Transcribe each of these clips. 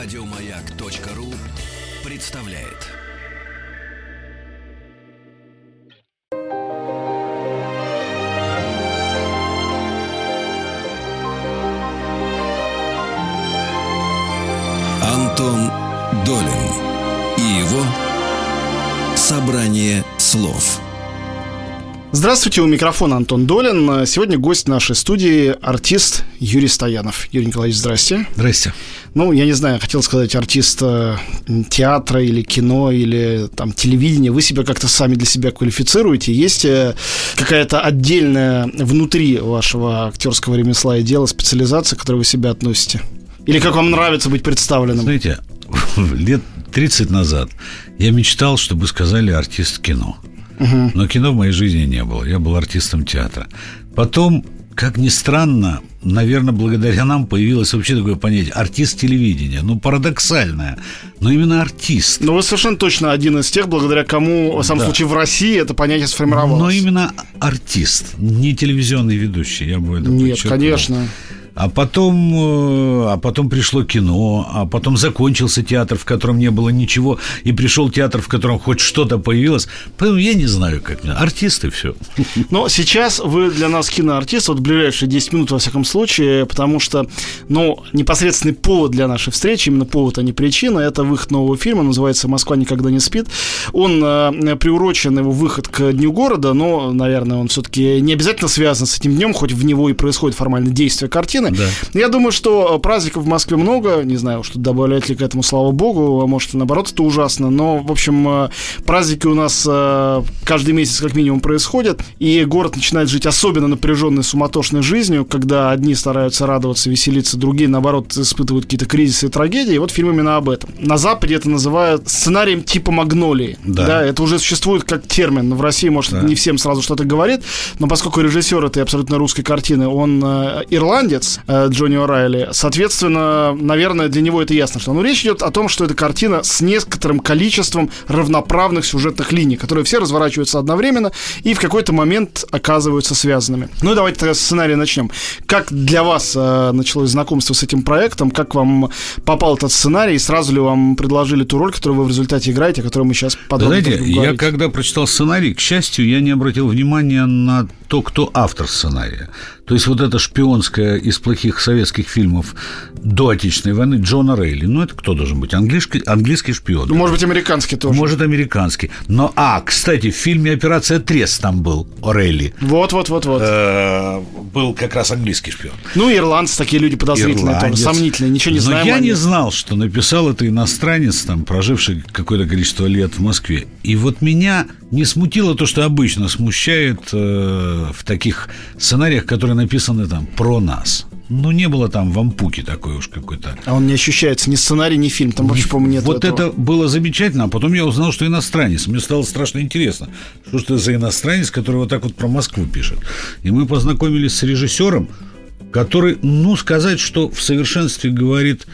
Радиомаяк.ру представляет. Антон Долин и его собрание слов. Здравствуйте, у микрофона Антон Долин. Сегодня гость нашей студии артист Юрий Стоянов. Юрий Николаевич, здрасте. Здрасте. Ну, я не знаю, хотел сказать артист театра или кино или там телевидения. Вы себя как-то сами для себя квалифицируете? Есть э, какая-то отдельная внутри вашего актерского ремесла и дела специализация, к которой вы себя относите? Или как вам нравится быть представленным? Знаете, лет 30 назад я мечтал, чтобы сказали артист кино. Угу. Но кино в моей жизни не было. Я был артистом театра. Потом, как ни странно, наверное, благодаря нам появилось вообще такое понятие артист телевидения. Ну, парадоксальное, но именно артист. Но вы совершенно точно один из тех, благодаря кому, в самом да. случае, в России это понятие сформировалось. Но именно артист, не телевизионный ведущий, я бы это Нет, подчеркнул. конечно. А потом, э, а потом пришло кино, а потом закончился театр, в котором не было ничего, и пришел театр, в котором хоть что-то появилось. Поэтому я не знаю, как мне. Артисты все. Но сейчас вы для нас киноартист, вот в ближайшие 10 минут, во всяком случае, потому что, ну, непосредственный повод для нашей встречи, именно повод, а не причина, это выход нового фильма, называется «Москва никогда не спит». Он э, приурочен, его выход к Дню города, но, наверное, он все-таки не обязательно связан с этим днем, хоть в него и происходит формальное действие картины, стороны. Да. Я думаю, что э, праздников в Москве много, не знаю, что добавлять ли к этому, слава богу, а может, наоборот, это ужасно, но, в общем, э, праздники у нас э, каждый месяц как минимум происходят, и город начинает жить особенно напряженной, суматошной жизнью, когда одни стараются радоваться, веселиться, другие, наоборот, испытывают какие-то кризисы и трагедии, и вот фильм именно об этом. На Западе это называют сценарием типа «Магнолии». Да. да это уже существует как термин. В России, может, да. не всем сразу что-то говорит, но поскольку режиссер этой абсолютно русской картины, он э, ирландец, Джонни О'Райли. Соответственно, наверное, для него это ясно, что ну, речь идет о том, что это картина с некоторым количеством равноправных сюжетных линий, которые все разворачиваются одновременно и в какой-то момент оказываются связанными. Ну и давайте тогда с сценария начнем. Как для вас э, началось знакомство с этим проектом? Как вам попал этот сценарий? И сразу ли вам предложили ту роль, которую вы в результате играете, о которой мы сейчас подробно Знаете, я когда прочитал сценарий, к счастью, я не обратил внимания на то, кто автор сценария. То есть вот это шпионское из плохих советских фильмов до Отечественной войны Джона Рейли. Ну, это кто должен быть? Английский, английский шпион. Ну, может быть, американский тоже. Может, американский. Но, а, кстати, в фильме «Операция Трест» там был Рейли. Вот-вот-вот-вот. Э, был как раз английский шпион. Ну, ирландцы такие люди подозрительные Ирландец. тоже, сомнительные, ничего не знаем. Но я не знал, что написал это иностранец, там, проживший какое-то количество лет в Москве. И вот меня не смутило то, что обычно смущает э, в таких сценариях, которые написаны там про нас. Ну, не было там вампуки такой уж какой-то. А он не ощущается ни сценарий, ни фильм. Там вообще, по-моему, нет Вот этого. это было замечательно, а потом я узнал, что иностранец. Мне стало страшно интересно, что это за иностранец, который вот так вот про Москву пишет. И мы познакомились с режиссером, который, ну, сказать, что в совершенстве говорит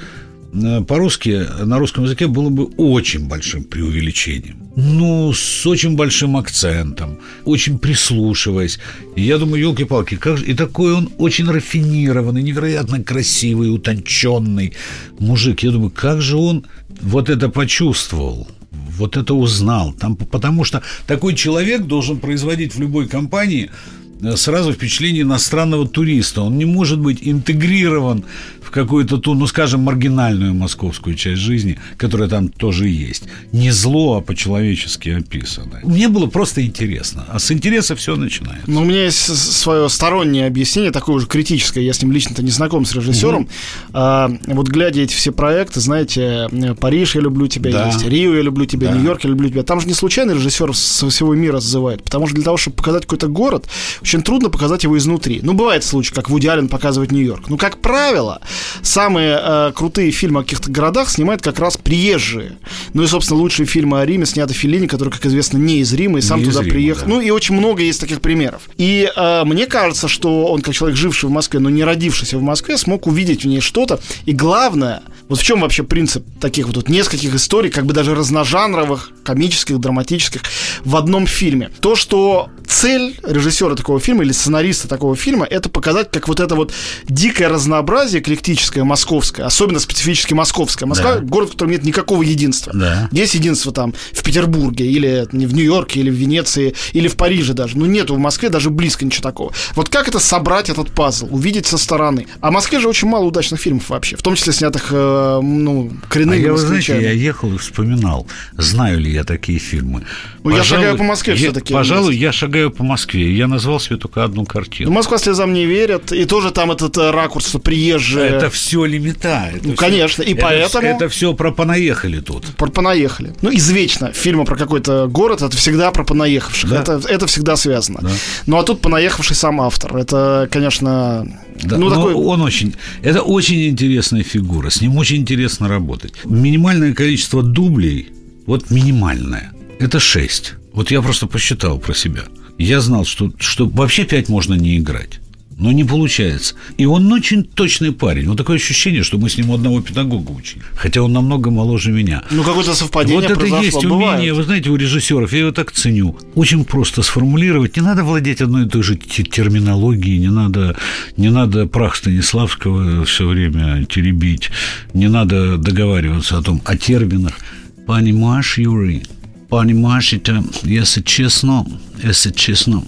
по-русски, на русском языке было бы очень большим преувеличением. Ну, с очень большим акцентом, очень прислушиваясь. И я думаю, елки-палки, как же... И такой он очень рафинированный, невероятно красивый, утонченный мужик. Я думаю, как же он вот это почувствовал? вот это узнал. Там, потому что такой человек должен производить в любой компании Э, сразу впечатление иностранного туриста. Он не может быть интегрирован в какую-то ту, ну, скажем, маргинальную московскую часть жизни, которая там тоже есть. Не зло, а по-человечески описано. Мне было просто интересно. А с интереса все начинается. Ну, у меня есть свое стороннее объяснение, такое уже критическое. Я с ним лично-то не знаком с режиссером. Угу. А, вот глядя эти все проекты, знаете, Париж, я люблю тебя, да. есть Рио, я люблю тебя, да. Нью-Йорк, я люблю тебя. Там же не случайно режиссер со всего мира сзывает. Потому что для того, чтобы показать какой-то город, очень трудно показать его изнутри. Ну, бывает случай, как Вуди Аллен показывает Нью-Йорк. Ну, как правило, самые э, крутые фильмы о каких-то городах снимают как раз приезжие. Ну и, собственно, лучшие фильмы о Риме сняты Филини, который, как известно, не из Рима, и сам не туда Рима, приехал. Да. Ну, и очень много есть таких примеров. И э, мне кажется, что он, как человек, живший в Москве, но не родившийся в Москве, смог увидеть в ней что-то. И главное, вот в чем вообще принцип таких вот, вот нескольких историй, как бы даже разножанровых, комических, драматических, в одном фильме? То, что цель режиссера такого фильма или сценариста такого фильма, это показать, как вот это вот дикое разнообразие эклектическое московское, особенно специфически московское. Москва Да. город, в котором нет никакого единства. Да. Есть единство там в Петербурге, или в Нью-Йорке, или в Венеции, или в Париже даже. Ну, нету в Москве даже близко ничего такого. Вот как это собрать этот пазл, увидеть со стороны? А в Москве же очень мало удачных фильмов вообще, в том числе снятых, э, ну, А коренными я, вы знаете, я ехал и вспоминал, знаю ли я такие фильмы. Ну, я шагаю по Москве всё-таки. Пожалуй, я шагаю по Москве. Я назвал себе только одну Ну, картину. Москва слезам не верят, и тоже там этот э, ракурс, приезжие... Это все лимита. это Ну, всё- конечно, и это поэтому- Это все про понаехали тут. Про понаехали. Ну, извечно фильмы про какой-то город это всегда про понаехавших. Да. Это, это всегда связано. Да. Ну а тут понаехавший сам автор. Это, конечно, Да, ну такой. он очень, это очень интересная фигура, с ним очень интересно работать. Минимальное количество дублей, вот минимальное, это 6. Вот я просто посчитал про себя. Я знал, что, что вообще 5 можно не играть. Но не получается. И он очень точный парень. Вот такое ощущение, что мы с ним одного педагога учили. Хотя он намного моложе меня. Ну, какое-то совпадение Вот это произошло. есть Бывает. умение, вы знаете, у режиссеров, я его так ценю. Очень просто сформулировать. Не надо владеть одной и той же те- терминологией, не надо, не надо прах Станиславского все время теребить, не надо договариваться о том, о терминах. Понимаешь, Юрий, понимаешь, это, если честно, если честно,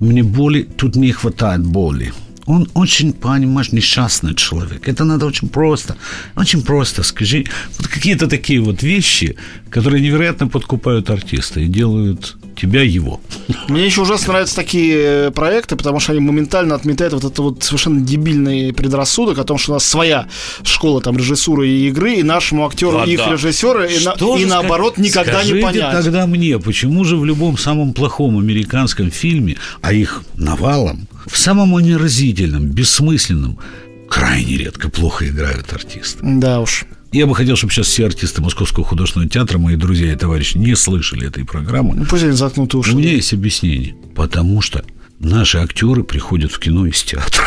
мне боли, тут не хватает боли. Он очень, понимаешь, несчастный человек. Это надо очень просто. Очень просто. Скажи, вот какие-то такие вот вещи, которые невероятно подкупают артиста и делают тебя его. Мне еще ужасно нравятся такие э, проекты, потому что они моментально отметают вот это вот совершенно дебильный предрассудок о том, что у нас своя школа там режиссуры и игры, и нашему актеру Да, их да. режиссеры, и, на- и же наоборот ска- никогда не скажите понять. тогда мне, почему же в любом самом плохом американском фильме, а их навалом, в самом омерзительном, бессмысленном, крайне редко плохо играют артисты. Да уж. Я бы хотел, чтобы сейчас все артисты Московского художественного театра, мои друзья и товарищи, не слышали этой программы. Ну, пусть они заткнут уши. У меня есть объяснение. Потому что наши актеры приходят в кино из театра.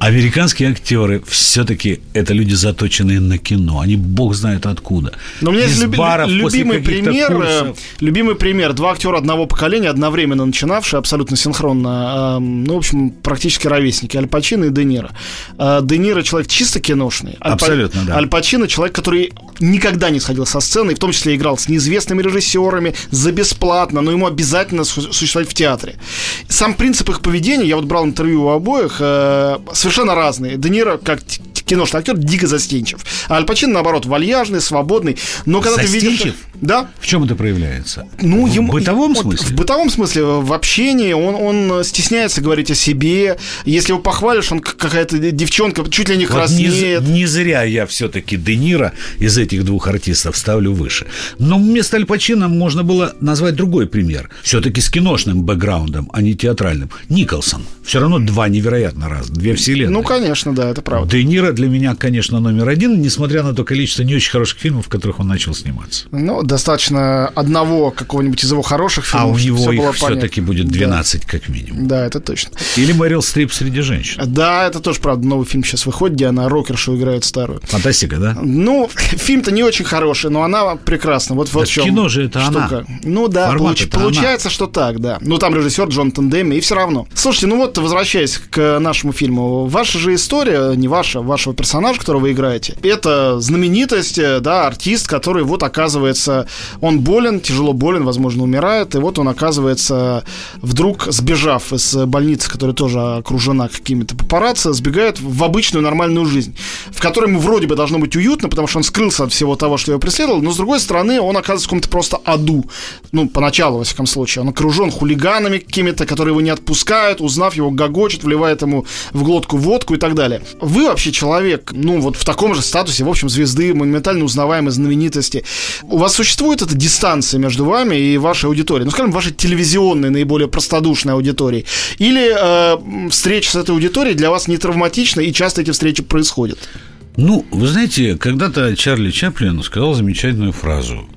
Американские актеры все-таки это люди, заточенные на кино. Они бог знает откуда. Но у меня есть люби- баров, любимый пример, э, курсов. любимый пример. Два актера одного поколения, одновременно начинавшие, абсолютно синхронно. эм, ну, в общем, практически ровесники. Аль Пачино и Де Ниро. Э, Де Ниро человек чисто киношный. Аль Абсолютно, да. Аль Пачино человек, который никогда не сходил со сцены, и в том числе играл с неизвестными режиссерами за бесплатно, но ему обязательно су- существовать в театре. Сам принцип их поведения, я вот брал интервью у обоих, э, совершенно разные. Де Ниро, как киношный актер, дико застенчив. А Аль Пачино, наоборот, вальяжный, свободный. Но когда ты видишь... Застенчив? Да, В чем это проявляется? ну, в ему, бытовом смысле? В бытовом смысле, в общении он, он стесняется говорить о себе. Если его похвалишь, он какая-то девчонка чуть ли не Вот не, краснеет. не зря я все-таки Де Ниро из этих двух артистов ставлю выше. Но вместо Аль Пачино можно было назвать другой пример. Все-таки с киношным бэкграундом, а не театральным. Николсон. Все равно два невероятно раз, две вселенные. Ну, конечно, да, это правда. Де Ниро для меня, конечно, номер один, несмотря на то количество не очень хороших фильмов, в которых он начал сниматься. Ну, достаточно одного какого-нибудь из его хороших А фильмов. у чтобы него было их все-таки будет Да. 12 как минимум. Да, это точно. Или Мэрил Стрип среди женщин. Да, это тоже, правда, новый фильм сейчас выходит, где она рокершу играет старую. Фантастика, да? Ну, фильм-то не очень хороший, но она прекрасна. Вот, вот Так в чем кино же это она. штука. Ну да, получ- это она. получается, что так, да. Ну там режиссер Джонатан Демми, и все равно. Слушайте, ну вот, возвращаясь к нашему фильму, ваша же история, не ваша, вашего персонажа, которого вы играете, это знаменитость, э, да, артист, который вот оказывается, он болен, тяжело болен, возможно, умирает, и вот он оказывается вдруг сбежав из больницы, которая тоже окружена какими-то папарацци, сбегает в обычную нормальную жизнь, в которой ему вроде бы должно быть уютно, потому что он скрылся от всего того, что его преследовал, но с другой стороны он оказывается в каком-то просто аду, ну, поначалу, во всяком случае. Он окружен хулиганами какими-то, которые его не отпускают, узнав его, гогочет, вливает ему в глотку водку и так далее. Вы вообще человек, ну, вот в таком же статусе, в общем, звезды, моментально узнаваемой знаменитости. У вас существует эта дистанция между вами и вашей аудиторией? Ну, скажем, вашей телевизионной, наиболее простодушной аудиторией? Или э, встреча с этой аудиторией для вас не травматична, и часто эти встречи происходят? Ну, вы знаете, когда-то Чарли Чаплин сказал замечательную фразу.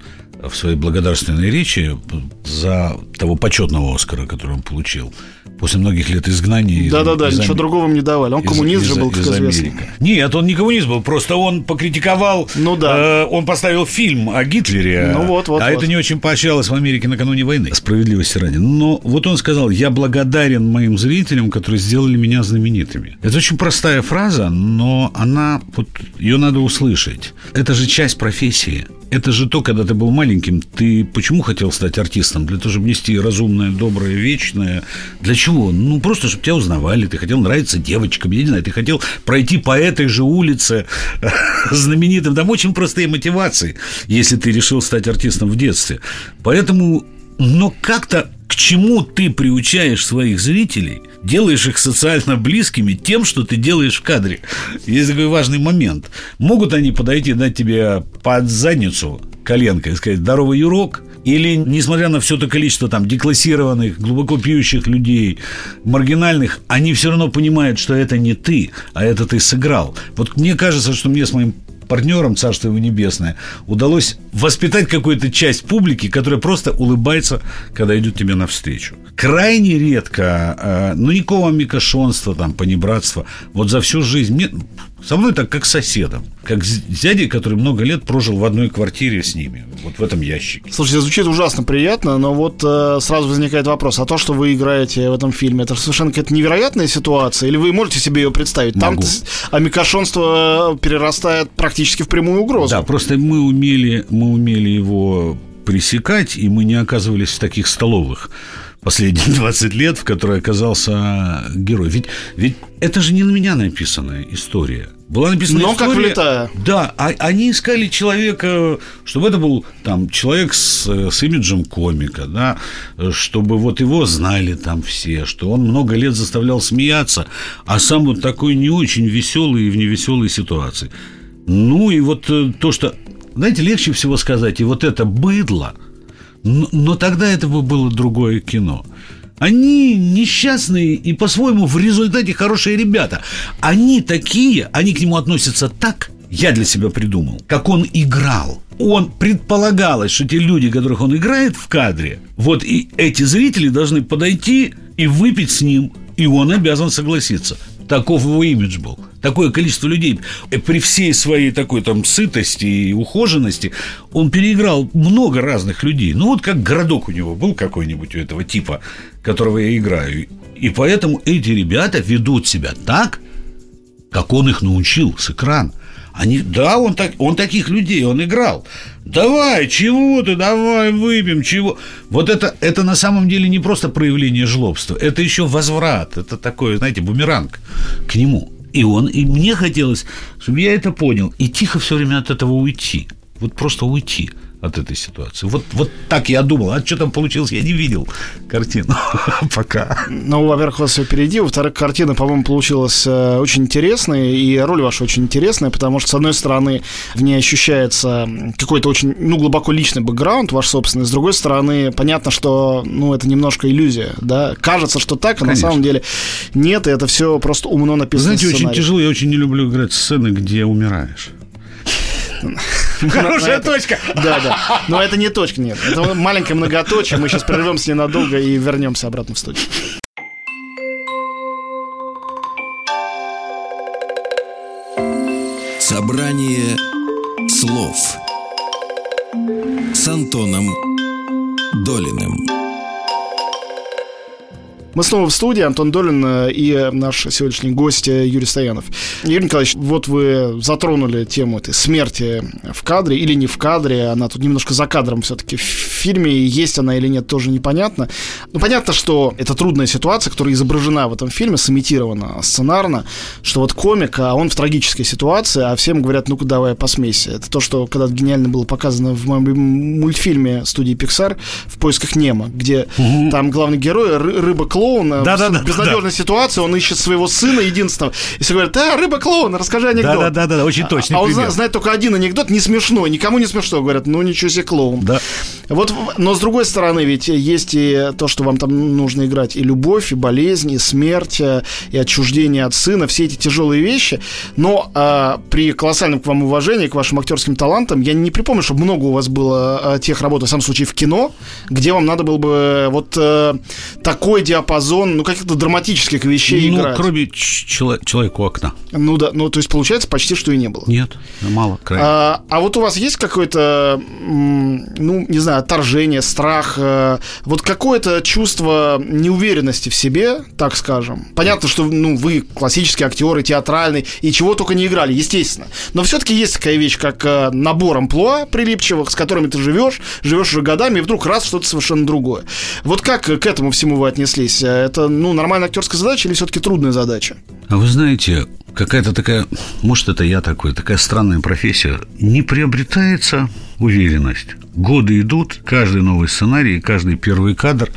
В своей благодарственной речи за того почетного Оскара, который он получил после многих лет изгнания. Да-да-да, ничего другого им не давали. Он из, коммунист из, же был, как известно. Нет, он не коммунист был, просто он покритиковал, ну, да. э, он поставил фильм о Гитлере, ну, вот, вот, а вот. это не очень поощрялось в Америке накануне войны, справедливости ради. Но вот он сказал, я благодарен моим зрителям, которые сделали меня знаменитыми. Это очень простая фраза, но она, вот ее надо услышать. Это же часть профессии. Это же то, когда ты был маленьким, ты почему хотел стать артистом? Для того, чтобы нести разумное, доброе, вечное. Для чего? Ну, просто, чтобы тебя узнавали. Ты хотел нравиться девочкам, я не знаю. Ты хотел пройти по этой же улице знаменитым. Там очень простые мотивации, если ты решил стать артистом в детстве. Поэтому, но как-то к чему ты приучаешь своих зрителей, делаешь их социально близкими тем, что ты делаешь в кадре. Есть такой важный момент. Могут они подойти, дать тебе под задницу коленкой и сказать «Здорово, Юрок», или, несмотря на все это количество там деклассированных, глубоко пьющих людей, маргинальных, они все равно понимают, что это не ты, а это ты сыграл. Вот мне кажется, что мне с моим партнерам, царство его небесное, удалось воспитать какую-то часть публики, которая просто улыбается, когда идет тебе навстречу. Крайне редко, ну, никакого микошонства, там, понебратства. Вот за всю жизнь мне, со мной так, как с соседом. Как с дядей, который много лет прожил в одной квартире с ними. Вот в этом ящике. Слушайте, звучит ужасно приятно, но вот э, сразу возникает вопрос. А то, что вы играете в этом фильме, это совершенно какая-то невероятная ситуация? Или вы можете себе ее представить? Там амикошонство перерастает практически в прямую угрозу. Да, просто мы умели, мы умели его пресекать, и мы не оказывались в таких столовых последние 20 лет, в которой оказался герой. Ведь, ведь это же не на меня написанная история. Была написана Но история... как влетая. Да, а, они искали человека, чтобы это был там человек с, с имиджем комика, да, чтобы вот его знали там все, что он много лет заставлял смеяться, а сам вот такой не очень веселый и в невеселой ситуации. Ну и вот э, то, что, знаете, легче всего сказать, и вот это быдло – но, но тогда это бы было другое кино. Они несчастные и по-своему в результате хорошие ребята. Они такие, они к нему относятся так, я для себя придумал, как он играл. Он предполагалось, что те люди, которых он играет в кадре, вот и эти зрители должны подойти и выпить с ним, и он обязан согласиться. Таков его имидж был. Такое количество людей. При всей своей такой там сытости и ухоженности он переиграл много разных людей. Ну, вот как городок у него был какой-нибудь у этого типа, которого я играю. И поэтому эти ребята ведут себя так, как он их научил с экрана. Они, да, он, так, он таких людей, он играл. Давай, чего ты, давай выпьем, чего. Вот это, это на самом деле не просто проявление жлобства, это еще возврат, это такой, знаете, бумеранг к нему. И он, и мне хотелось, чтобы я это понял, и тихо все время от этого уйти. Вот просто уйти от этой ситуации. Вот, вот так я думал. А что там получилось, я не видел картину пока. Ну, во-первых, вас впереди. Во-вторых, картина, по-моему, получилась э, очень интересная, и роль ваша очень интересная, потому что, с одной стороны, в ней ощущается какой-то очень, ну, глубоко личный бэкграунд ваш собственный, с другой стороны, понятно, что, ну, это немножко иллюзия, да, кажется, что так, а Конечно. на самом деле нет, и это все просто умно написано Знаете, очень тяжело, я очень не люблю играть сцены, где умираешь. Хорошая точка. Да, да. Но это не точка, нет. Это маленькая многоточие. Мы сейчас прервемся ненадолго и вернемся обратно в студию. Собрание слов с Антоном Долиным. Мы снова в студии, Антон Долин э, и наш сегодняшний гость э, Юрий Стоянов. Юрий Николаевич, вот вы затронули тему этой смерти в кадре или не в кадре, она тут немножко за кадром все-таки в фильме, есть она или нет, тоже непонятно. Но понятно, что это трудная ситуация, которая изображена в этом фильме, сымитирована сценарно, что вот комик, а он в трагической ситуации, а всем говорят, ну-ка давай посмейся. Это то, что когда гениально было показано в моем мультфильме студии Pixar «В поисках Немо», где там главный герой, рыба-клоун, клоун да, да, да, в безнадежной да. ситуации, он ищет своего сына единственного. И все говорят, а, рыба-клоун, расскажи анекдот. Да, да, да, да, очень точно. А, а он знает только один анекдот, не смешной, никому не смешно. Говорят, ну ничего себе клоун. Да. Вот, но с другой стороны, ведь есть и то, что вам там нужно играть, и любовь, и болезнь, и смерть, э, и отчуждение от сына, все эти тяжелые вещи. Но э, при колоссальном к вам уважении, к вашим актерским талантам, я не припомню, чтобы много у вас было э, тех работ, в самом случае, в кино, где вам надо было бы вот э, такой диапазон, ну, каких-то драматических вещей ну, играть. кроме человека у окна. Ну да, ну, то есть, получается, почти что и не было. Нет, мало, крайне. А, а вот у вас есть какое-то, ну, не знаю, отторжение, страх, э, вот какое-то чувство неуверенности в себе, так скажем? Понятно, что, ну, вы классический актер и театральный, и чего только не играли, естественно. Но все-таки есть такая вещь, как э, набор амплуа прилипчивых, с которыми ты живешь, живешь уже годами, и вдруг раз что-то совершенно другое. Вот как к этому всему вы отнеслись? Это, ну, нормальная актерская задача или все-таки трудная задача? А вы знаете, какая-то такая, может, это я такой, такая странная профессия, не приобретается уверенность. Годы идут, каждый новый сценарий, каждый первый кадр,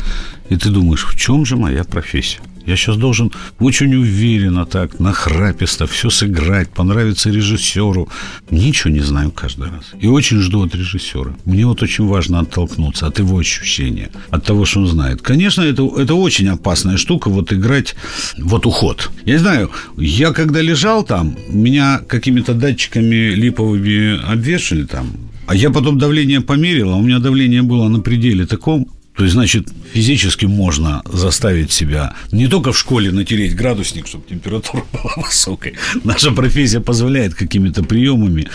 и ты думаешь, в чем же моя профессия? Я сейчас должен очень уверенно так, нахраписто все сыграть, понравиться режиссеру. Ничего не знаю каждый раз. И очень жду от режиссера. Мне вот очень важно оттолкнуться от его ощущения, от того, что он знает. Конечно, это, это очень опасная штука, вот играть, вот уход. Я знаю, я когда лежал там, меня какими-то датчиками липовыми обвешали там, а я потом давление померил, а у меня давление было на пределе таком, то есть, значит, физически можно заставить себя не только в школе натереть градусник, чтобы температура была высокой. Наша профессия позволяет какими-то приемами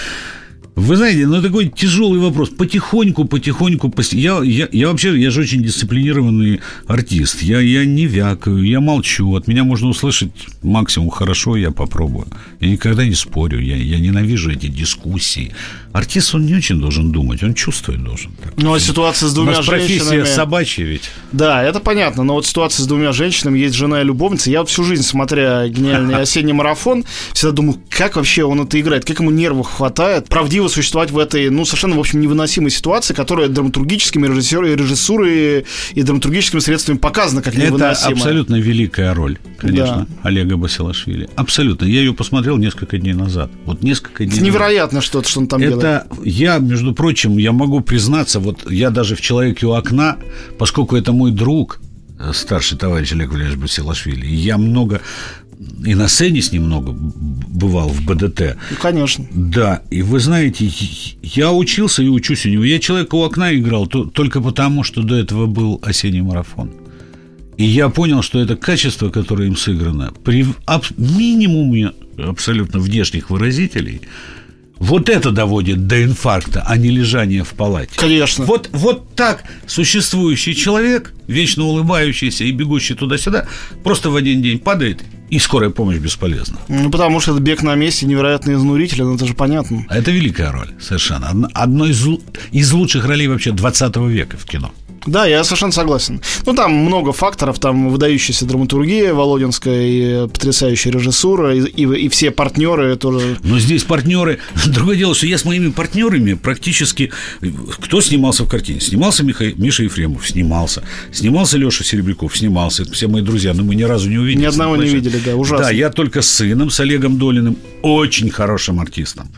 вы знаете, ну такой тяжелый вопрос. Потихоньку, потихоньку, я, я, я вообще, я же очень дисциплинированный артист. Я, я не вякаю, я молчу. От меня можно услышать максимум хорошо, я попробую. Я никогда не спорю, я, я ненавижу эти дискуссии. Артист, он не очень должен думать, он чувствовать должен. Ну, а ситуация с двумя женщинами... профессия собачья ведь. Да, это понятно, но вот ситуация с двумя женщинами, есть жена и любовница. Я вот всю жизнь, смотря гениальный осенний марафон, всегда думаю, как вообще он это играет, как ему нервов хватает, правдиво существовать в этой, ну, совершенно, в общем, невыносимой ситуации, которая драматургическими режиссеры, режиссурой и драматургическими средствами показана как невыносимая. Это абсолютно великая роль, конечно, да. Олега Басилашвили. Абсолютно. Я ее посмотрел несколько дней назад. Вот несколько дней Это невероятно что-то, что он там это, делает. Я, между прочим, я могу признаться, вот я даже в «Человеке у окна», поскольку это мой друг, э, старший товарищ Олег Валерьевич Басилашвили, и я много и на сцене с ним много бывал в БДТ. Ну, конечно. Да, и вы знаете, я учился и учусь у него. Я человека у окна играл то, только потому, что до этого был осенний марафон. И я понял, что это качество, которое им сыграно, при минимуме абсолютно внешних выразителей, вот это доводит до инфаркта, а не лежание в палате. Конечно. Вот, вот так существующий человек, вечно улыбающийся и бегущий туда-сюда, просто в один день падает и скорая помощь бесполезна. Ну, потому что это бег на месте невероятно изнурительный, ну, это же понятно. А это великая роль, совершенно. Одно из, из лучших ролей вообще 20 века в кино. Да, я совершенно согласен. Ну, там много факторов, там выдающаяся драматургия Володинская, и потрясающая режиссура, и, и, и все партнеры тоже. Но здесь партнеры... Другое дело, что я с моими партнерами практически... Кто снимался в картине? Снимался Миха... Миша Ефремов? Снимался. Снимался Леша Серебряков? Снимался. Это все мои друзья, но мы ни разу не увидели. Ни одного не видели, да, ужасно. Да, я только с сыном, с Олегом Долиным, очень хорошим артистом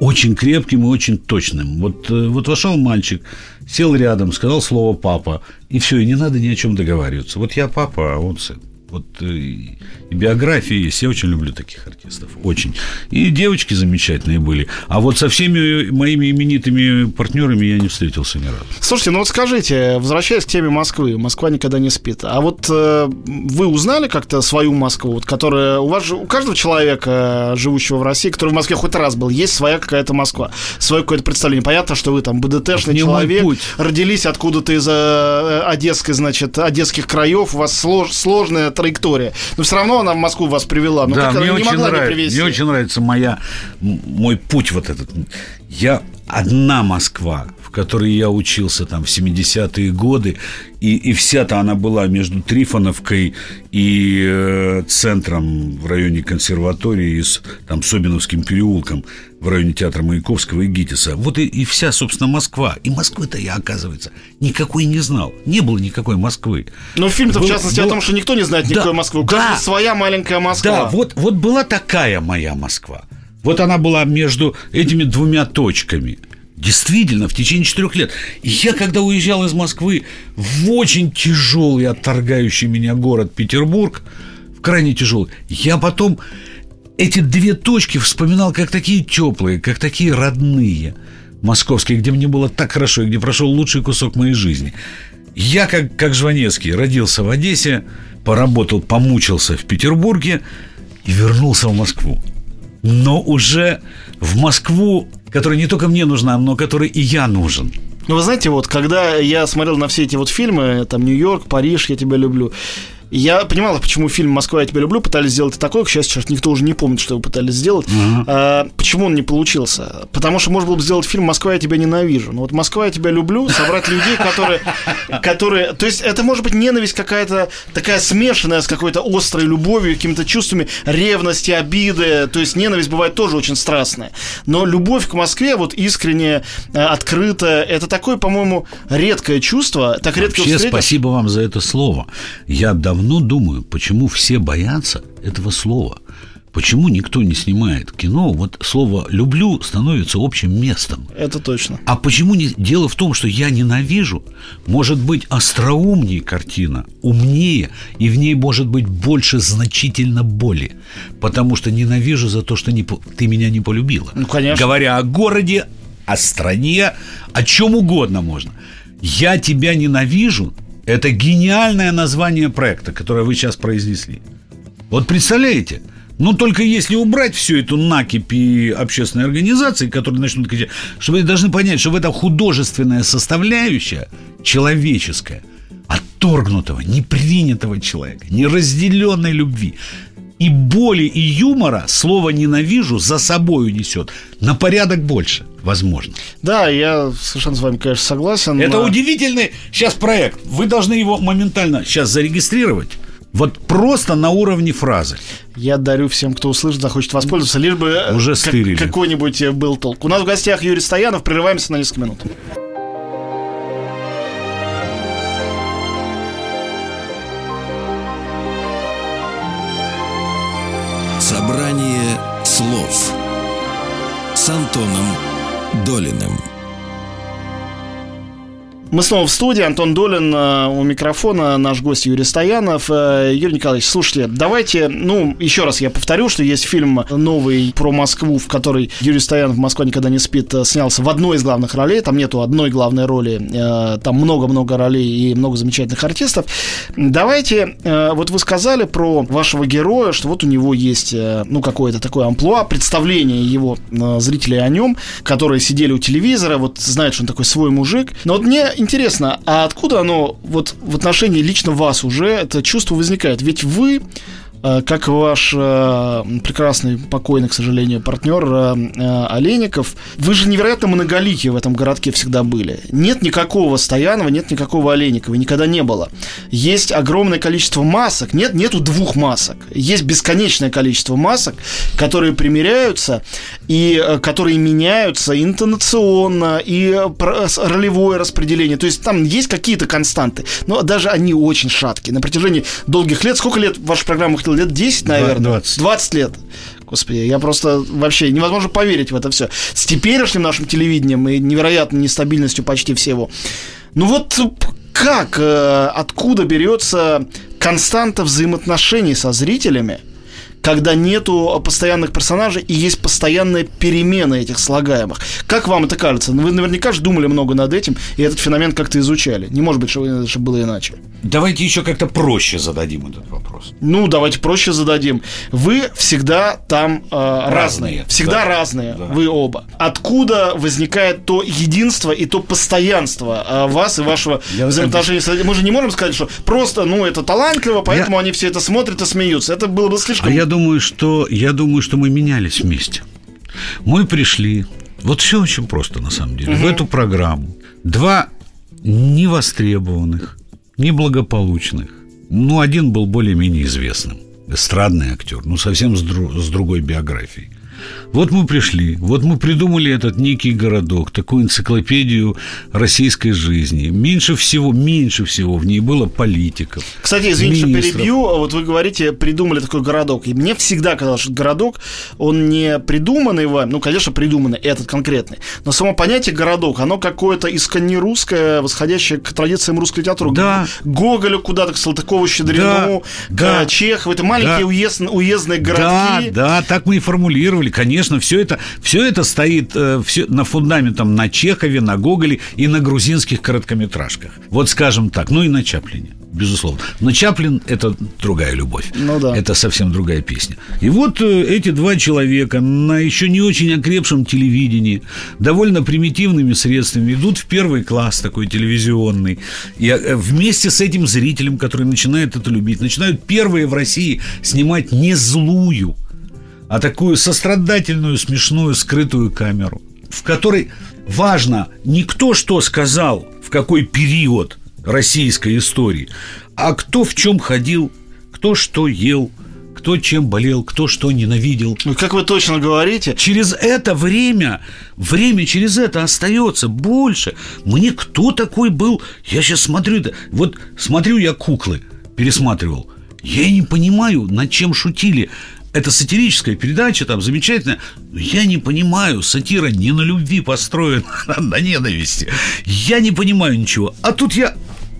очень крепким и очень точным. Вот, э, вот вошел мальчик, сел рядом, сказал слово «папа», и все, и не надо ни о чем договариваться. Вот я папа, а он сын. Вот э, и биографии есть. Я очень люблю таких артистов. Очень. И девочки замечательные были. А вот со всеми моими именитыми партнерами я не встретился ни разу. Слушайте, ну вот скажите, возвращаясь к теме Москвы, Москва никогда не спит. А вот э, вы узнали как-то свою Москву, вот, которая у вас же, у каждого человека, живущего в России, который в Москве хоть раз был, есть своя какая-то Москва, свое какое-то представление. Понятно, что вы там БДТшный человек, родились откуда-то из э, Одесской, значит, одесских краев, у вас слож, сложная траектория. Но все равно она в Москву вас привела. Ну, да, мне очень, нравится, мне очень нравится моя, мой путь вот этот. Я одна Москва, в которой я учился там в 70-е годы, и, и вся-то она была между Трифоновкой и э, центром в районе консерватории, с там Собиновским переулком в районе театра Маяковского и ГИТИСа. Вот и, и вся, собственно, Москва. И Москвы-то я, оказывается, никакой не знал. Не было никакой Москвы. Но фильм-то, был, в частности, был... о том, что никто не знает никакой да, Москвы. У да, своя маленькая Москва. Да, вот, вот была такая моя Москва. Вот она была между этими двумя точками. Действительно, в течение четырех лет. Я, когда уезжал из Москвы в очень тяжелый, отторгающий меня город Петербург, в крайне тяжелый, я потом эти две точки вспоминал как такие теплые, как такие родные. Московские, где мне было так хорошо и где прошел лучший кусок моей жизни. Я, как, как Жванецкий, родился в Одессе, поработал, помучился в Петербурге и вернулся в Москву. Но уже в Москву, которая не только мне нужна, но которой и я нужен. Ну, вы знаете, вот когда я смотрел на все эти вот фильмы, там Нью-Йорк, Париж, я тебя люблю, я понимал, почему фильм «Москва, я тебя люблю» пытались сделать такой, к счастью, сейчас никто уже не помнит, что его пытались сделать. Uh-huh. А, почему он не получился? Потому что можно было бы сделать фильм «Москва, я тебя ненавижу». Но вот «Москва, я тебя люблю», собрать людей, которые... которые то есть это может быть ненависть какая-то такая смешанная с какой-то острой любовью, какими-то чувствами ревности, обиды. То есть ненависть бывает тоже очень страстная. Но любовь к Москве, вот искренняя, э, открытая, это такое, по-моему, редкое чувство. Так редко Вообще, спасибо вам за это слово. Я давно давно думаю, почему все боятся этого слова. Почему никто не снимает кино? Вот слово «люблю» становится общим местом. Это точно. А почему не... Дело в том, что я ненавижу. Может быть остроумнее картина, умнее, и в ней может быть больше значительно боли. Потому что ненавижу за то, что не... ты меня не полюбила. Ну, конечно. Говоря о городе, о стране, о чем угодно можно. Я тебя ненавижу, это гениальное название проекта, которое вы сейчас произнесли. Вот представляете, ну, только если убрать всю эту накипь и общественной организации, которые начнут кричать, что вы должны понять, что в этом художественная составляющая, человеческая, отторгнутого, непринятого человека, неразделенной любви, и боли, и юмора слово «ненавижу» за собой несет на порядок больше, возможно. Да, я совершенно с вами, конечно, согласен. Это но... удивительный сейчас проект. Вы должны его моментально сейчас зарегистрировать. Вот просто на уровне фразы. Я дарю всем, кто услышит, захочет воспользоваться, лишь бы э, Уже как, какой-нибудь э, был толк. У нас в гостях Юрий Стоянов. Прерываемся на несколько минут. Собрание слов с Антоном Долиным. Мы снова в студии. Антон Долин э, у микрофона, наш гость Юрий Стоянов. Э, Юрий Николаевич, слушайте, давайте, ну, еще раз я повторю, что есть фильм новый про Москву, в который Юрий Стоянов «Москва никогда не спит» э, снялся в одной из главных ролей. Там нету одной главной роли, там много-много ролей и много замечательных артистов. Давайте, вот вы сказали про вашего героя, что вот у него есть, ну, какое-то такое амплуа, представление его зрителей о нем, которые сидели у телевизора, вот знают, что он такой свой мужик. Но вот мне интересно, а откуда оно вот в отношении лично вас уже это чувство возникает? Ведь вы как ваш э, прекрасный, покойный, к сожалению, партнер э, Олейников, вы же невероятно многоликие в этом городке всегда были. Нет никакого Стоянова, нет никакого Олейникова, никогда не было. Есть огромное количество масок, нет, нету двух масок. Есть бесконечное количество масок, которые примеряются и которые меняются интонационно и ролевое распределение. То есть там есть какие-то константы, но даже они очень шаткие. На протяжении долгих лет, сколько лет ваша программа хотела лет 10, наверное. 20. 20 лет. Господи, я просто вообще невозможно поверить в это все. С теперешним нашим телевидением и невероятной нестабильностью почти всего. Ну вот как, э, откуда берется константа взаимоотношений со зрителями – когда нету постоянных персонажей и есть постоянная перемена этих слагаемых. Как вам это кажется? Вы наверняка же думали много над этим, и этот феномен как-то изучали. Не может быть, чтобы, было иначе. Давайте еще как-то проще зададим этот вопрос. Ну, давайте проще зададим. Вы всегда там э, разные. разные. Всегда да. разные. Да. Вы оба. Откуда возникает то единство и то постоянство э, вас и вашего Я взаимоотношения? Мы же не можем сказать, что просто, ну, это талантливо, поэтому Я... они все это смотрят и смеются. Это было бы слишком... А я думаю, что, я думаю, что мы менялись вместе. Мы пришли, вот все очень просто на самом деле, угу. в эту программу. Два невостребованных, неблагополучных. Ну, один был более-менее известным. Эстрадный актер, ну, совсем с, дру- с другой биографией. Вот мы пришли, вот мы придумали этот некий городок, такую энциклопедию российской жизни. Меньше всего, меньше всего в ней было политиков. Кстати, извините, министров. что перебью. Вот вы говорите, придумали такой городок. И мне всегда казалось, что городок, он не придуманный вами, ну, конечно, придуманный, этот конкретный. Но само понятие городок, оно какое-то исконне русское, восходящее к традициям русской литературы. Да. Гоголю куда-то, к Салтыкову, Щедрину, да. к да. Чехову. Это маленькие да. уезд, уездные городки. Да, да, так мы и формулировали. Конечно, все это, все это стоит э, все, на фундаментом на Чехове, на Гоголе и на грузинских короткометражках. Вот скажем так, ну и на Чаплине безусловно. Но Чаплин – это другая любовь. Ну да. Это совсем другая песня. И вот э, эти два человека на еще не очень окрепшем телевидении, довольно примитивными средствами идут в первый класс такой телевизионный. И э, вместе с этим зрителем, который начинает это любить, начинают первые в России снимать не злую, а такую сострадательную, смешную, скрытую камеру, в которой важно не кто что сказал, в какой период – российской истории, а кто в чем ходил, кто что ел, кто чем болел, кто что ненавидел. Ну, как вы точно говорите. Через это время, время через это остается больше. Мне кто такой был? Я сейчас смотрю. Вот смотрю я куклы, пересматривал. Я не понимаю, над чем шутили. Это сатирическая передача, там замечательная. Я не понимаю, сатира не на любви построена, а на ненависти. Я не понимаю ничего. А тут я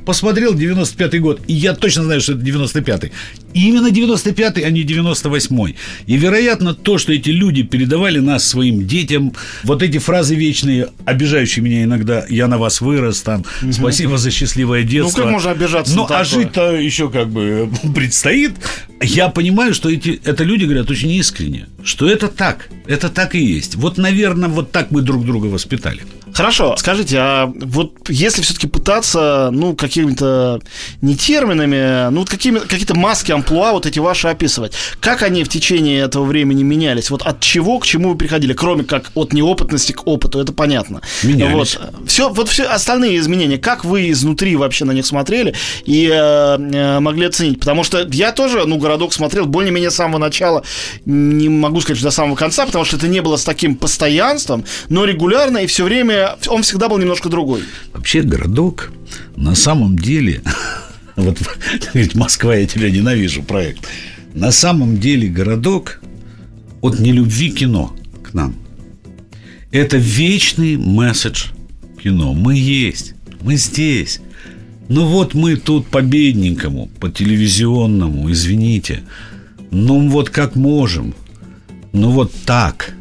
посмотрел 95-й год, и я точно знаю, что это 95-й. И именно 95-й, а не 98-й. И, вероятно, то, что эти люди передавали нас своим детям, вот эти фразы вечные, обижающие меня иногда, я на вас вырос, там, спасибо за счастливое детство. Ну, как можно обижаться Ну, а жить-то еще как бы предстоит. Я понимаю, что эти, это люди говорят очень искренне, что это так, это так и есть. Вот, наверное, вот так мы друг друга воспитали. Хорошо, скажите, а вот если все-таки пытаться, ну, какими-то не терминами, ну, вот какими, какие-то маски, амплуа вот эти ваши описывать, как они в течение этого времени менялись? Вот от чего к чему вы приходили, кроме как от неопытности к опыту, это понятно. Менялись. Вот, все, вот все остальные изменения, как вы изнутри вообще на них смотрели и э, э могли оценить? Потому что я тоже, ну, городок смотрел более-менее с самого начала, не могу сказать, что до самого конца, потому что это не было с таким постоянством, но регулярно и все время он всегда был немножко другой. Вообще городок на самом деле, вот говорит, Москва, я тебя ненавижу, проект. На самом деле городок от нелюбви кино к нам. Это вечный месседж кино. Мы есть, мы здесь. Ну вот мы тут по бедненькому, по телевизионному, извините. Ну вот как можем. Ну вот так.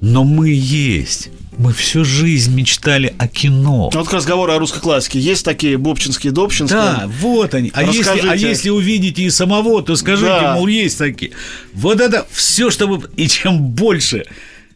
Но мы есть. Мы всю жизнь мечтали о кино. Вот к разговору о русской классике. Есть такие Бобчинские, Добчинские? Да, вот они. А если, а если увидите и самого, то скажите, да. мол, есть такие. Вот это все, чтобы... И чем больше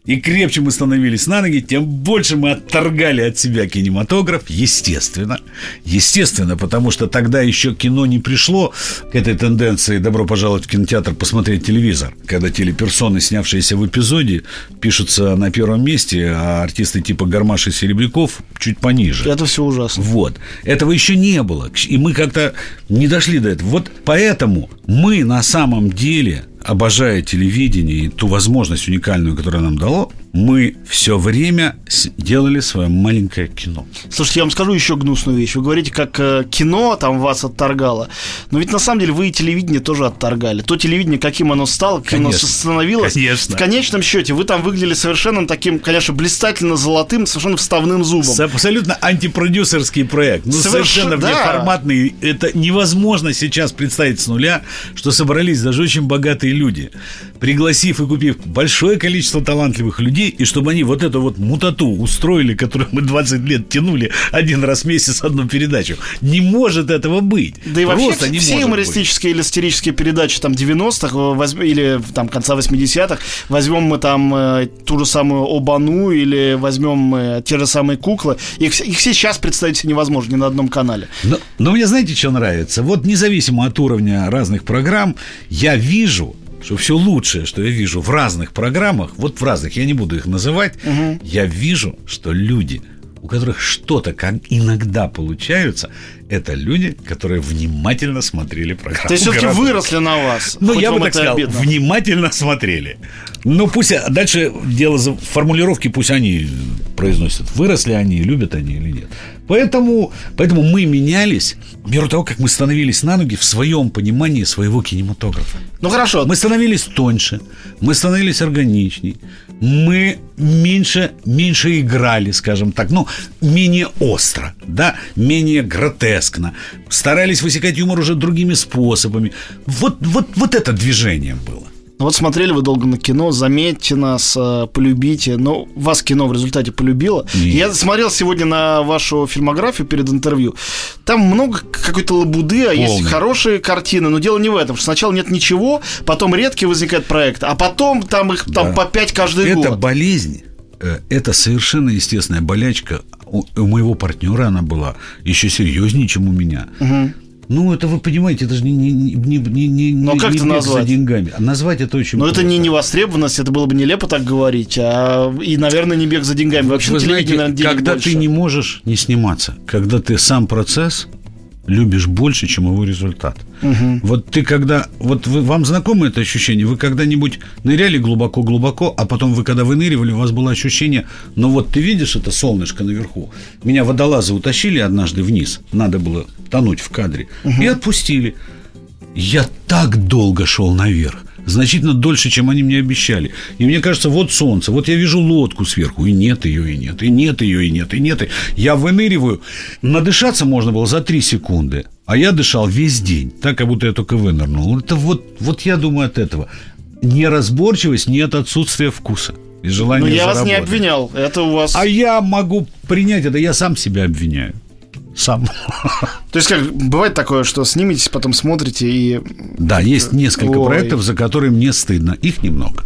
и крепче мы становились на ноги, тем больше мы отторгали от себя кинематограф, естественно. Естественно, потому что тогда еще кино не пришло к этой тенденции «добро пожаловать в кинотеатр посмотреть телевизор», когда телеперсоны, снявшиеся в эпизоде, пишутся на первом месте, а артисты типа Гармаш и Серебряков чуть пониже. Это все ужасно. Вот. Этого еще не было. И мы как-то не дошли до этого. Вот поэтому мы на самом деле обожая телевидение и ту возможность уникальную, которую нам дало, мы все время делали свое маленькое кино. Слушайте, я вам скажу еще гнусную вещь. Вы говорите, как э, кино там вас отторгало. Но ведь на самом деле вы и телевидение тоже отторгали. То телевидение, каким оно стало, каким конечно, оно становилось. Конечно. В конечном счете вы там выглядели совершенно таким, конечно, блистательно золотым, совершенно вставным зубом. Абсолютно антипродюсерский проект. Ну, совершенно, совершенно да. форматный. Это невозможно сейчас представить с нуля, что собрались даже очень богатые люди, пригласив и купив большое количество талантливых людей, людей, и чтобы они вот эту вот мутату устроили, которую мы 20 лет тянули один раз в месяц одну передачу. Не может этого быть. Да и вообще не все юмористические быть. или сатирические передачи там 90-х или там конца 80-х, возьмем мы там э, ту же самую Обану или возьмем э, те же самые куклы, их, их сейчас представить себе невозможно ни на одном канале. Но, но мне знаете, что нравится? Вот независимо от уровня разных программ, я вижу что все лучшее, что я вижу в разных программах, вот в разных, я не буду их называть, угу. я вижу, что люди у которых что-то как иногда получается, это люди, которые внимательно смотрели программу. То есть все-таки выросли на вас. Ну, я бы так сказал, обидно. внимательно смотрели. Ну, пусть дальше дело за формулировки, пусть они произносят, выросли они, любят они или нет. Поэтому, поэтому мы менялись меру того, как мы становились на ноги в своем понимании своего кинематографа. Ну хорошо. Мы становились тоньше, мы становились органичней, мы меньше, меньше играли, скажем так, ну, менее остро, да, менее гротескно. Старались высекать юмор уже другими способами. Вот, вот, вот это движение было. Ну вот смотрели вы долго на кино, заметьте нас, э, полюбите. Но вас кино в результате полюбило. Нет. Я смотрел сегодня на вашу фильмографию перед интервью. Там много какой-то лабуды, а Полный. есть хорошие картины. Но дело не в этом, что сначала нет ничего, потом редкий возникает проект, а потом там их там по пять каждый это год. Это болезнь. Э, это совершенно естественная болячка. У, у моего партнера она была еще серьезнее, чем у меня. Угу. Ну, это вы понимаете, это же не, не, не, не, не, Но как не это назвать? за деньгами. А назвать это очень Но это не невостребованность, это было бы нелепо так говорить. А, и, наверное, не бег за деньгами. Вообще, вы знаете, наверное, когда больше. ты не можешь не сниматься, когда ты сам процесс любишь больше, чем его результат. Угу. Вот ты когда, вот вы, вам знакомо это ощущение? Вы когда-нибудь ныряли глубоко-глубоко, а потом вы когда выныривали, у вас было ощущение, ну вот ты видишь это солнышко наверху. Меня водолазы утащили однажды вниз, надо было тонуть в кадре, угу. и отпустили. Я так долго шел наверх значительно дольше, чем они мне обещали. И мне кажется, вот солнце, вот я вижу лодку сверху, и нет ее, и нет, и нет ее, и нет, и нет. Я выныриваю. Надышаться можно было за три секунды, а я дышал весь день, так, как будто я только вынырнул. Это вот, вот я думаю от этого. Неразборчивость не от отсутствия вкуса и желания Но я заработать. вас не обвинял, это у вас... А я могу принять это, я сам себя обвиняю сам. То есть, как бывает такое, что сниметесь, потом смотрите и... Да, есть несколько Ой. проектов, за которые мне стыдно. Их немного.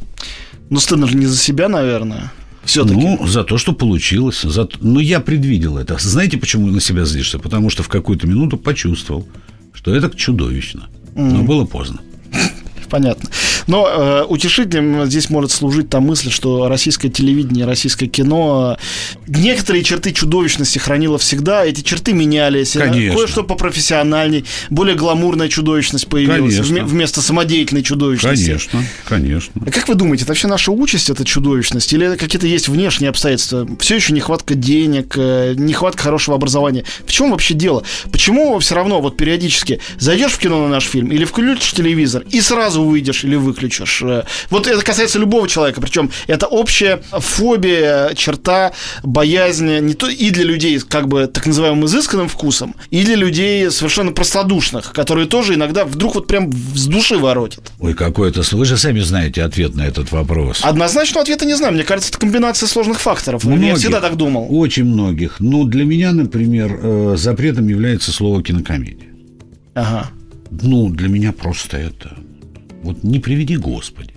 Ну, стыдно же не за себя, наверное. Все-таки. Ну, за то, что получилось. За... Ну, я предвидел это. Знаете, почему на себя злишься? Потому что в какую-то минуту почувствовал, что это чудовищно. Но mm. было поздно. Понятно. Но э, утешителем здесь может служить та мысль, что российское телевидение, российское кино некоторые черты чудовищности хранило всегда, эти черты менялись. Э, Конечно. Кое-что попрофессиональней, более гламурная чудовищность появилась конечно. вместо самодеятельной чудовищности. Конечно, конечно. А как вы думаете, это вообще наша участь, эта чудовищность, или это какие-то есть внешние обстоятельства? Все еще нехватка денег, э, нехватка хорошего образования. В чем вообще дело? Почему все равно вот периодически зайдешь в кино на наш фильм или включишь телевизор и сразу выйдешь или вы выключишь. Э, вот это касается любого человека, причем это общая фобия, черта, боязнь не то и для людей как бы так называемым изысканным вкусом, и для людей совершенно простодушных, которые тоже иногда вдруг вот прям с души воротят. Ой, какой это... Вы же сами знаете ответ на этот вопрос. Однозначно ответа не знаю. Мне кажется, это комбинация сложных факторов. Многих, Я всегда так думал. Очень многих. Ну, для меня, например, э, запретом является слово кинокомедия. Ага. Ну, для меня просто это вот не приведи Господи,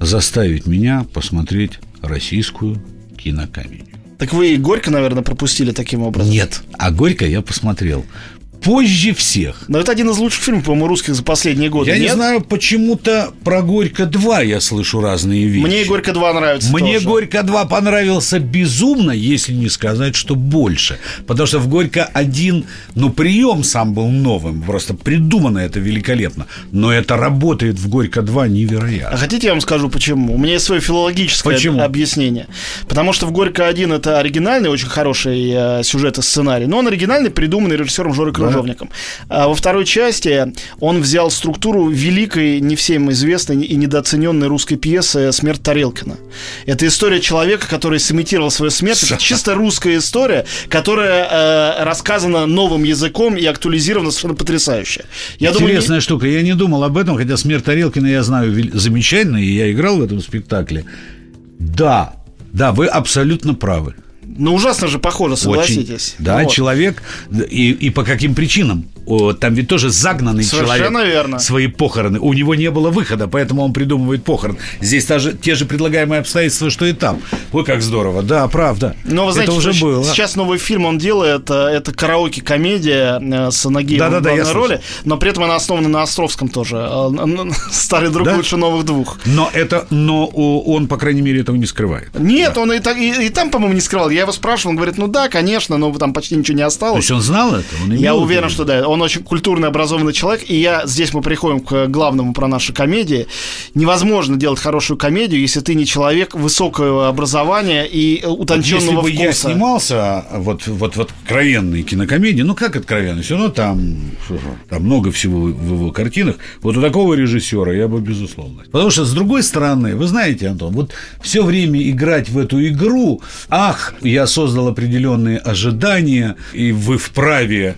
заставить меня посмотреть российскую кинокомедию. Так вы и Горько, наверное, пропустили таким образом? Нет, а Горько я посмотрел позже всех. Но это один из лучших фильмов, по-моему, русских за последние годы. Я нет? не знаю, почему-то про Горько 2 я слышу разные вещи. Мне Горько 2 нравится. Мне тоже. Горько 2 понравился безумно, если не сказать, что больше. Потому что в Горько 1, ну, прием сам был новым. Просто придумано это великолепно. Но это работает в Горько 2 невероятно. А хотите, я вам скажу, почему? У меня есть свое филологическое почему? объяснение. Потому что в Горько 1 это оригинальный, очень хороший э, сюжет и сценарий. Но он оригинальный, придуманный режиссером Жорой кружовником. А во второй части он взял структуру великой, не всем известной и недооцененной русской пьесы «Смерть Тарелкина». Это история человека, который сымитировал свою смерть. Это чисто русская история, которая э, рассказана новым языком и актуализирована совершенно потрясающе. Я Интересная думаю, штука. Я не думал об этом, хотя «Смерть Тарелкина» я знаю замечательно, и я играл в этом спектакле. Да, да, вы абсолютно правы. Ну, ужасно же похоже, согласитесь. Очень, да, вот. человек, и, и по каким причинам? О, там ведь тоже загнанный Совершенно человек. верно. Свои похороны. У него не было выхода, поэтому он придумывает похорон. Здесь даже те же предлагаемые обстоятельства, что и там. Ой, как здорово. Да, правда. Но вы знаете, это уже что было. сейчас новый фильм он делает, э, это караоке-комедия э, с Нагиевым Да-да-да, в я главной роли, но при этом она основана на Островском тоже. Э, Старый друг Да? лучше новых двух. Но это, но он, по крайней мере, этого не скрывает. Нет, он и, так- и- и там, по-моему, не скрывал. Я его спрашивал, он говорит, ну да, конечно, но там почти ничего не То осталось. есть он знал это? Он Я уверен, что да. Он очень культурный, образованный человек. И я здесь мы приходим к главному про наши комедии. Невозможно делать хорошую комедию, если ты не человек высокого образования и э, Вот утонченного Если бы я вкуса. снимался вот, вот, вот откровенные кинокомедии, ну как откровенно, все равно там, там много всего в его картинах, вот у такого режиссера я бы безусловно. Потому что, с другой стороны, вы знаете, Антон, вот все время играть в эту игру, ах, я создал определенные ожидания, и вы вправе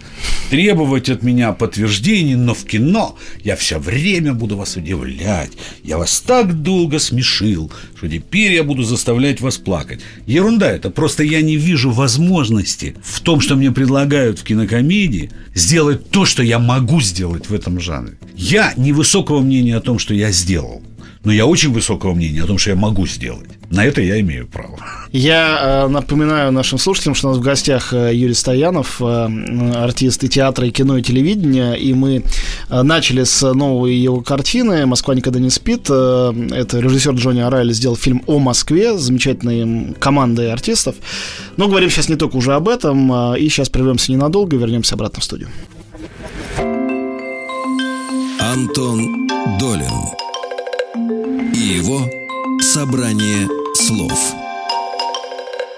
требовать от меня подтверждений, но в кино я все время буду вас удивлять. Я вас так долго смешил, что теперь я буду заставлять вас плакать. Ерунда это, просто я не вижу возможности в том, что мне предлагают в кинокомедии, сделать то, что я могу сделать в этом жанре. Я невысокого мнения о том, что я сделал. Но я очень высокого мнения о том, что я могу сделать. На это я имею право. Я э, напоминаю нашим слушателям, что у нас в гостях э, Юрий Стоянов, э, артист и театра, и кино, и телевидения, и мы э, начали с новой его картины «Москва никогда не спит». Э, это режиссер Джонни Орайли сделал фильм о Москве с замечательной командой артистов. Но говорим сейчас не только уже об этом, э, и сейчас прервемся ненадолго и вернемся обратно в студию. Антон его собрание слов.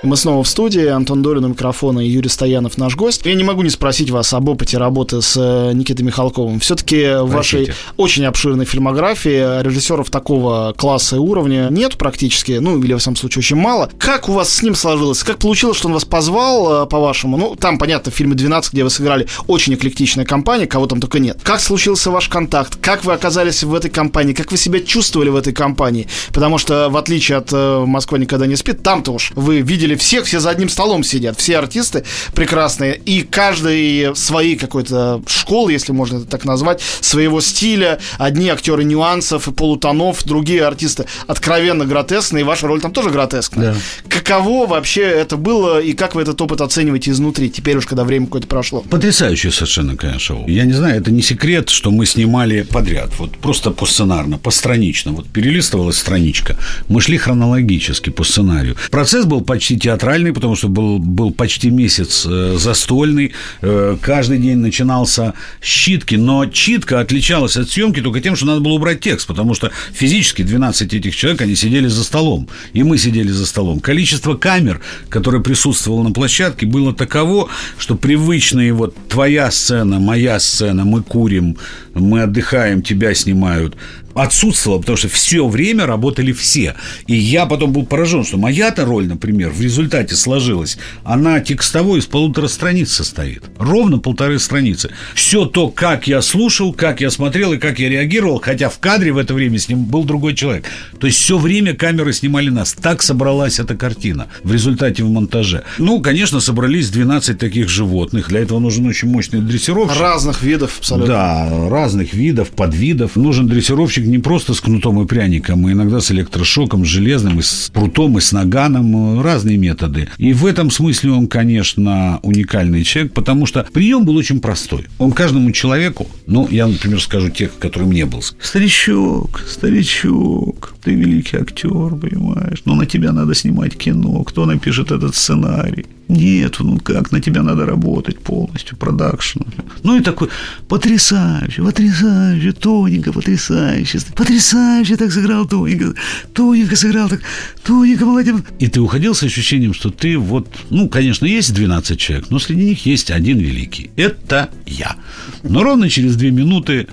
Мы снова в студии. Антон Долин у микрофона и Юрий Стоянов наш гость. Я не могу не спросить вас об опыте работы с э, Никитой Михалковым. Все-таки в вашей очень обширной фильмографии режиссеров такого класса и уровня нет практически, ну, или, во всяком случае, очень мало. Как у вас с ним сложилось? Как получилось, что он вас позвал, э, по-вашему? Ну, там, понятно, в фильме «12», где вы сыграли очень эклектичная компания, кого там только нет. Как случился ваш контакт? Как вы оказались в этой компании? Как вы себя чувствовали в этой компании? Потому что, в отличие от э, «Москва никогда не спит», там-то уж вы видели всех, все за одним столом сидят, все артисты прекрасные, и каждый своей какой-то школы, если можно это так назвать, своего стиля. Одни актеры нюансов и полутонов, другие артисты откровенно гротескные, и ваша роль там тоже гротескная. Да. Каково вообще это было, и как вы этот опыт оцениваете изнутри, теперь уж, когда время какое-то прошло? Потрясающее совершенно, конечно, шоу. Я не знаю, это не секрет, что мы снимали подряд, вот просто по сценарно, постранично. Вот перелистывалась страничка. Мы шли хронологически по сценарию. Процесс был почти театральный, потому что был, был почти месяц э, застольный. Э, каждый день начинался с читки, но читка отличалась от съемки только тем, что надо было убрать текст, потому что физически 12 этих человек, они сидели за столом, и мы сидели за столом. Количество камер, которое присутствовало на площадке, было таково, что привычные вот твоя сцена, моя сцена, мы курим, мы отдыхаем, тебя снимают, отсутствовало, потому что все время работали все. И я потом был поражен, что моя-то роль, например, в результате сложилась, она текстовой из полутора страниц состоит. Ровно полторы страницы. Все то, как я слушал, как я смотрел и как я реагировал, хотя в кадре в это время с ним был другой человек. То есть все время камеры снимали нас. Так собралась эта картина в результате в монтаже. Ну, конечно, собрались 12 таких животных. Для этого нужен очень мощный дрессировщик. Разных видов абсолютно. Да, разных видов, подвидов. Нужен дрессировщик не просто с кнутом и пряником, а иногда с электрошоком, с железным, и с прутом, и с наганом. Разные методы. И в этом смысле он, конечно, уникальный человек, потому что прием был очень простой. Он каждому человеку, ну, я, например, скажу тех, который мне был. Старичок, старичок, ты великий актер, понимаешь? Но на тебя надо снимать кино. Кто напишет этот сценарий? Нет, ну как, на тебя надо работать полностью, продакшн. Ну и такой, потрясающе, потрясающе, тоненько, потрясающе, потрясающе так сыграл тоненько, тоненько сыграл так, тоненько, молодец. И ты уходил с ощущением, что ты вот, ну, конечно, есть 12 человек, но среди них есть один великий. Это я. Но ровно через две минуты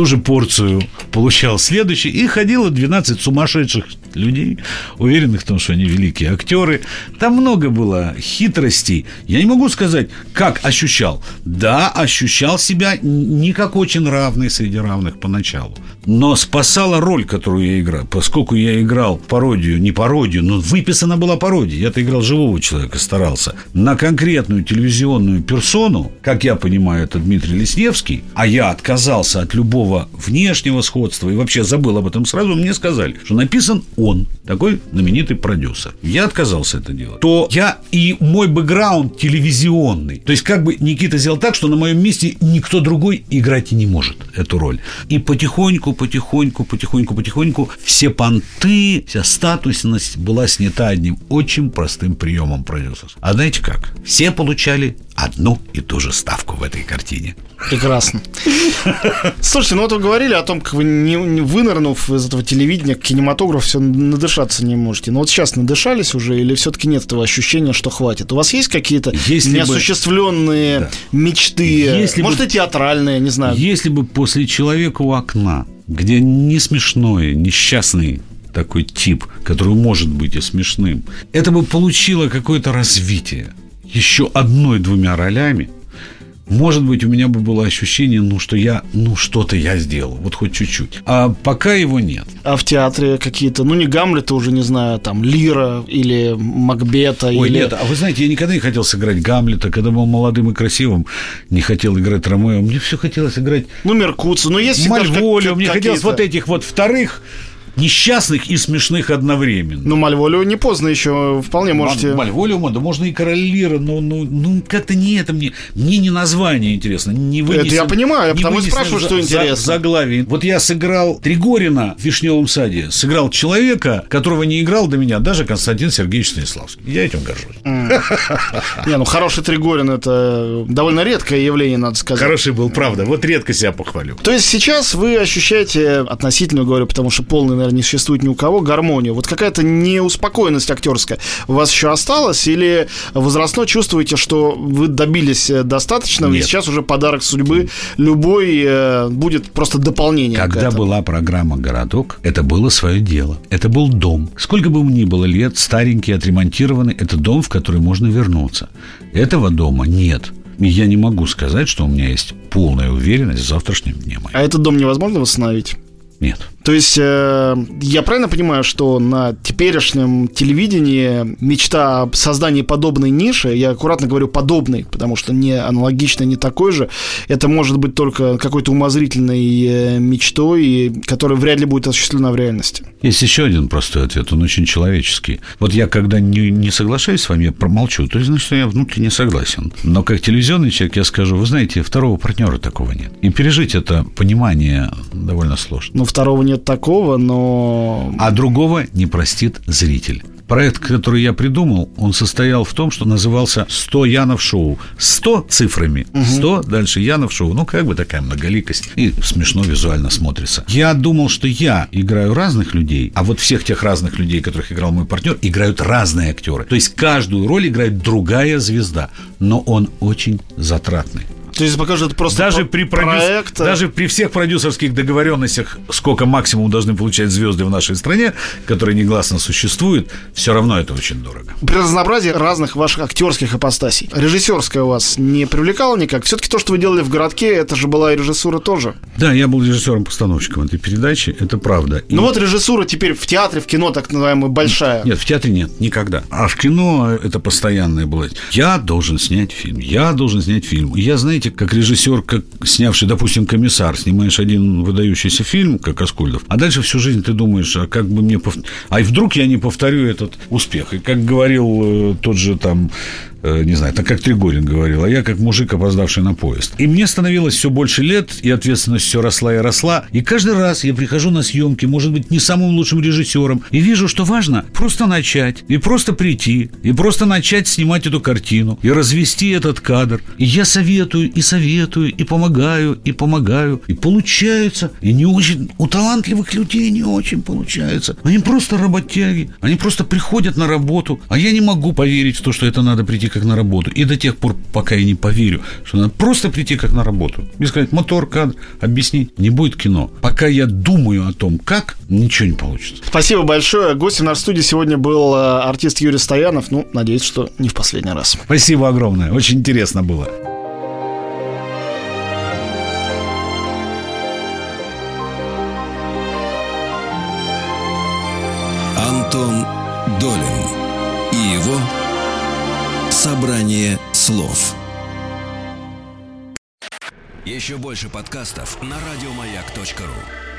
ту же порцию получал следующий, и ходило 12 сумасшедших людей, уверенных в том, что они великие актеры. Там много было хитростей. Я не могу сказать, как ощущал. Да, ощущал себя не как очень равный среди равных поначалу. Но спасала роль, которую я играл. Поскольку я играл пародию, не пародию, но выписана была пародия. Я-то играл живого человека, старался. На конкретную телевизионную персону, как я понимаю, это Дмитрий Лесневский, а я отказался от любого внешнего сходства и вообще забыл об этом сразу, мне сказали, что написан он, такой знаменитый продюсер. Я отказался это делать. То я и мой бэкграунд телевизионный. То есть как бы Никита сделал так, что на моем месте никто другой играть не может эту роль. И потихоньку, потихоньку, потихоньку, потихоньку все понты, вся статусность была снята одним очень простым приемом продюсера. А знаете как? Все получали одну и ту же ставку в этой картине. Прекрасно. Слушайте, ну вот вы говорили о том, как вы, не, не вынырнув из этого телевидения к кинематографу, все надышаться не можете. Но вот сейчас надышались уже или все-таки нет этого ощущения, что хватит? У вас есть какие-то Если неосуществленные бы, да. мечты? Если Может, бы, и театральные, не знаю. Если бы после «Человека у окна», где не смешной, несчастный такой тип, который может быть и смешным, это бы получило какое-то развитие. Еще одной-двумя ролями, может быть, у меня бы было ощущение, ну, что я, ну, что-то я сделал, вот хоть чуть-чуть. А пока его нет. А в театре какие-то, ну, не Гамлета уже, не знаю, там, Лира или Макбета Ой, или... нет, а вы знаете, я никогда не хотел сыграть Гамлета, когда был молодым и красивым, не хотел играть Ромео, мне все хотелось играть... Ну, Меркуца, ну, есть Мальволю, мне хотелось вот этих вот вторых несчастных и смешных одновременно. Ну, Мальволио не поздно еще, вполне можете... Мальволио, да можно и Король Лира, но ну, ну, как-то не это мне, мне не название интересно, не вынесен, Это я понимаю, я потому и спрашиваю, что интересно. За, заглавие. Вот я сыграл Тригорина в «Вишневом саде», сыграл человека, которого не играл до меня даже Константин Сергеевич Станиславский. Я этим горжусь. Не, ну хороший Тригорин – это довольно редкое явление, надо сказать. Хороший был, правда, вот редко себя похвалю. То есть сейчас вы ощущаете, относительно говорю, потому что полный, наверное, не существует ни у кого, гармонию. Вот какая-то неуспокоенность актерская у вас еще осталась? Или возрастно чувствуете, что вы добились э, достаточного, и сейчас уже подарок судьбы любой э, будет просто дополнение Когда была программа «Городок», это было свое дело. Это был дом. Сколько бы ни было лет, старенький, отремонтированный, это дом, в который можно вернуться. Этого дома нет. Я не могу сказать, что у меня есть полная уверенность в завтрашнем дне моем. А этот дом невозможно восстановить? Нет. То есть э, я правильно понимаю, что на теперешнем телевидении мечта о создании подобной ниши, я аккуратно говорю подобной, потому что не аналогичной, не такой же, это может быть только какой-то умозрительной э, мечтой, которая вряд ли будет осуществлена в реальности. Есть еще один простой ответ, он очень человеческий. Вот я когда не, не соглашаюсь с вами, я промолчу, то есть, значит, я внутренне согласен. Но как телевизионный человек я скажу, вы знаете, второго партнера такого нет. И пережить это понимание довольно сложно. Ну, второго нет такого, но... А другого не простит зритель. Проект, который я придумал, он состоял в том, что назывался «100 Янов шоу». 100 цифрами. 100, дальше Янов шоу. Ну, как бы такая многоликость. И смешно визуально смотрится. Я думал, что я играю разных людей, а вот всех тех разных людей, которых играл мой партнер, играют разные актеры. То есть каждую роль играет другая звезда. Но он очень затратный. То есть пока это просто даже при проект. Даже при всех продюсерских договоренностях, сколько максимум должны получать звезды в нашей стране, которые негласно существуют, все равно это очень дорого. При разнообразии разных ваших актерских ипостасей. Режиссерская у вас не привлекала никак? Все-таки то, что вы делали в городке, это же была и режиссура тоже. Да, я был режиссером-постановщиком этой передачи, это правда. И... Ну вот режиссура теперь в театре, в кино, так называемая, большая. Нет, в театре нет, никогда. А в кино это постоянное было. Я должен снять фильм, я должен снять фильм. И я, знаете, знаете, как режиссер, как снявший, допустим, комиссар, снимаешь один выдающийся фильм, как Аскольдов, а дальше всю жизнь ты думаешь, а как бы мне... Пов... А вдруг я не повторю этот успех. И как говорил э, тот же там не знаю, так как Тригорин говорил, а я как мужик, опоздавший на поезд. И мне становилось все больше лет, и ответственность все росла и росла. И каждый раз я прихожу на съемки, может быть, не самым лучшим режиссером, и вижу, что важно просто начать, и просто прийти, и просто начать снимать эту картину, и развести этот кадр. И я советую, и советую, и помогаю, и помогаю. И получается, и не очень, у талантливых людей не очень получается. Они просто работяги, они просто приходят на работу, а я не могу поверить в то, что это надо прийти как на работу. И до тех пор, пока я не поверю, что надо просто прийти как на работу. И сказать, мотор, кадр, объяснить. Не будет кино. Пока я думаю о том, как, ничего не получится. Спасибо большое. Гостем на студии сегодня был э, артист Юрий Стоянов. Ну, надеюсь, что не в последний раз. Спасибо огромное. Очень интересно было. Антон Долин собрание слов. Еще больше подкастов на радиомаяк.ру.